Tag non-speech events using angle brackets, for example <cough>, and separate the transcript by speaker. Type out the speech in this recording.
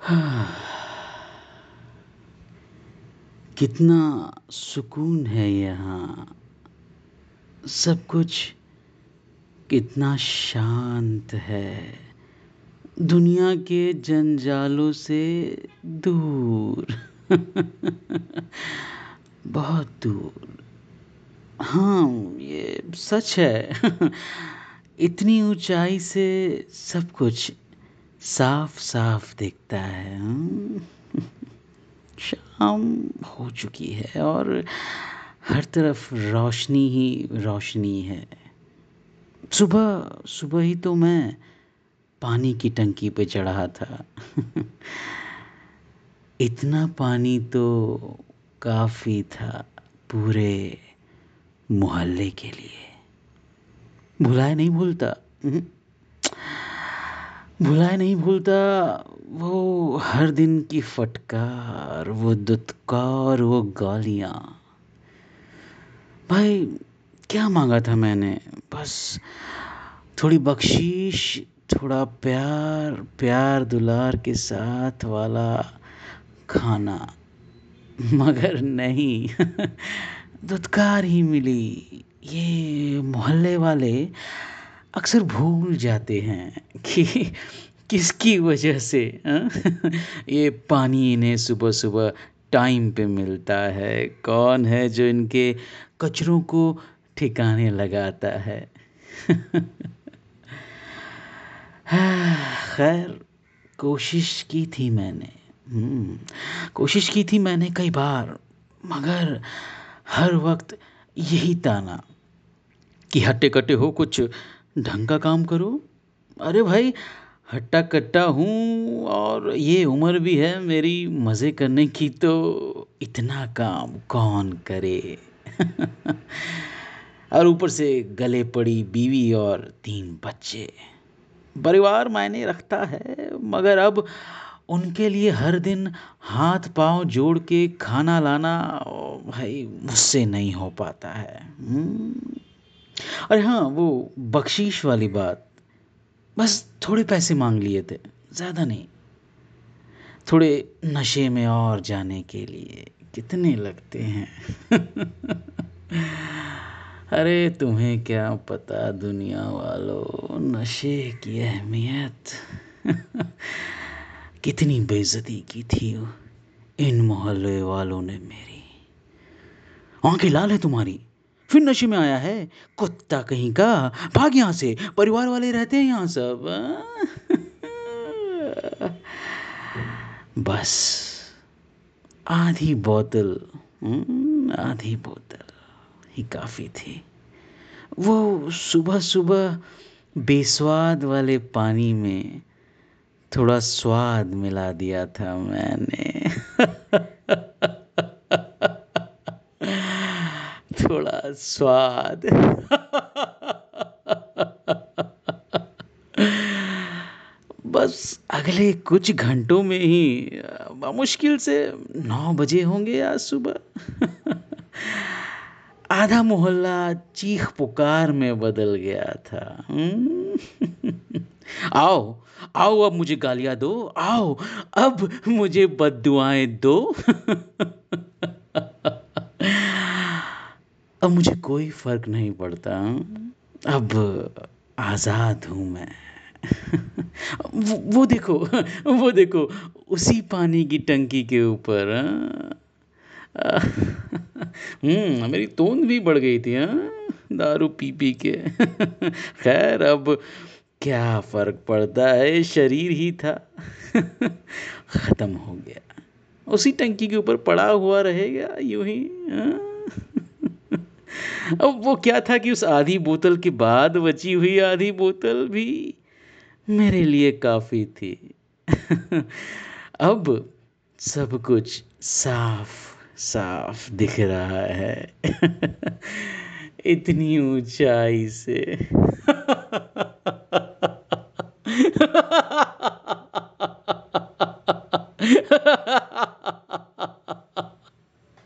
Speaker 1: <sighs> कितना सुकून है यहाँ। सब कुछ कितना शांत है। दुनिया के जंजालों से दूर। <laughs> बहुत दूर। हाँ ये सच है। <laughs> इतनी ऊंचाई से सब कुछ साफ़ साफ़ दिखता है? <laughs> शाम हो चुकी है और हर तरफ़ रोशनी ही रोशनी है सुबह सुबह ही तो मैं पानी की टंकी पे चढ़ा था <laughs> इतना पानी तो काफ़ी था पूरे मोहल्ले के लिए भुलाए नहीं भूलता। भुलाए नहीं भूलता, वो हर दिन की फटकार, वो दुत्कार, वो गालियाँ। भाई, क्या मांगा था मैंने? बस थोड़ी बख्शीश, थोड़ा प्यार प्यार दुलार के साथ वाला खाना। मगर नहीं, <laughs> दुत्कार ही मिली। ये मोहल्ले वाले अक्सर भूल जाते हैं कि किसकी वजह से हाँ? <laughs> ये पानी इन्हें सुबह सुबह टाइम पे मिलता है। कौन है जो इनके कचरों को ठिकाने लगाता है? <laughs> खैर कोशिश की थी मैंने। हम्म, कोशिश की थी मैंने कई बार मगर हर वक्त यही ताना कि हट्टे कट्टे हो कुछ ढंग का काम करो। अरे भाई हट्टा कट्टा हूँ और ये उम्र भी है मेरी, मज़े करने की तो इतना काम कौन करे? <laughs> और ऊपर से गले पड़ी बीवी और तीन बच्चे। परिवार मायने रखता है, मगर अब उनके लिए हर दिन हाथ पाँव जोड़ के खाना लाना भाई, मुझसे नहीं हो पाता है। अरे हाँ वो बख्शीश वाली बात। बस थोड़े पैसे मांग लिए थे, ज़्यादा नहीं। थोड़े नशे में और जाने के लिए कितने लगते हैं। <laughs> अरे तुम्हें क्या पता, दुनिया वालों, नशे की अहमियत। <laughs> कितनी बेइज्जती की थी इन मोहल्ले वालों ने मेरी। आँखें लाल है तुम्हारी। फिर नशे में आया है। कुत्ता कहीं का? भाग यहाँ से। परिवार वाले रहते हैं यहाँ सब। बस। आधी बोतल। हम्म, आधी बोतल। ही काफ़ी थी। वो सुबह सुबह बेस्वाद वाले पानी में थोड़ा स्वाद मिला दिया था मैंने <laughs> थोड़ा स्वाद। बस अगले कुछ घंटों में ही मुश्किल से नौ बजे होंगे आज सुबह। आधा मोहल्ला चीख पुकार में बदल गया था। हम्म। आओ आओ अब मुझे गालियाँ दो, आओ, अब मुझे बददुआएँ दो। अब मुझे कोई फ़र्क नहीं पड़ता। अब आज़ाद हूँ मैं। <laughs> वो, वो देखो वो देखो उसी पानी की टंकी के ऊपर <laughs> हम्म मेरी तोंद भी बढ़ गई थी हाँ दारू पी पी के। <laughs> खैर अब क्या फ़र्क पड़ता है? शरीर ही था। ख़त्म हो गया। उसी टंकी के ऊपर पड़ा हुआ रहेगा यूँ ही हाँ। अब वो क्या था कि उस आधी बोतल के बाद बची हुई आधी बोतल भी मेरे लिए काफ़ी थी। अब सब कुछ साफ़ साफ़ दिख रहा है। इतनी ऊंचाई से।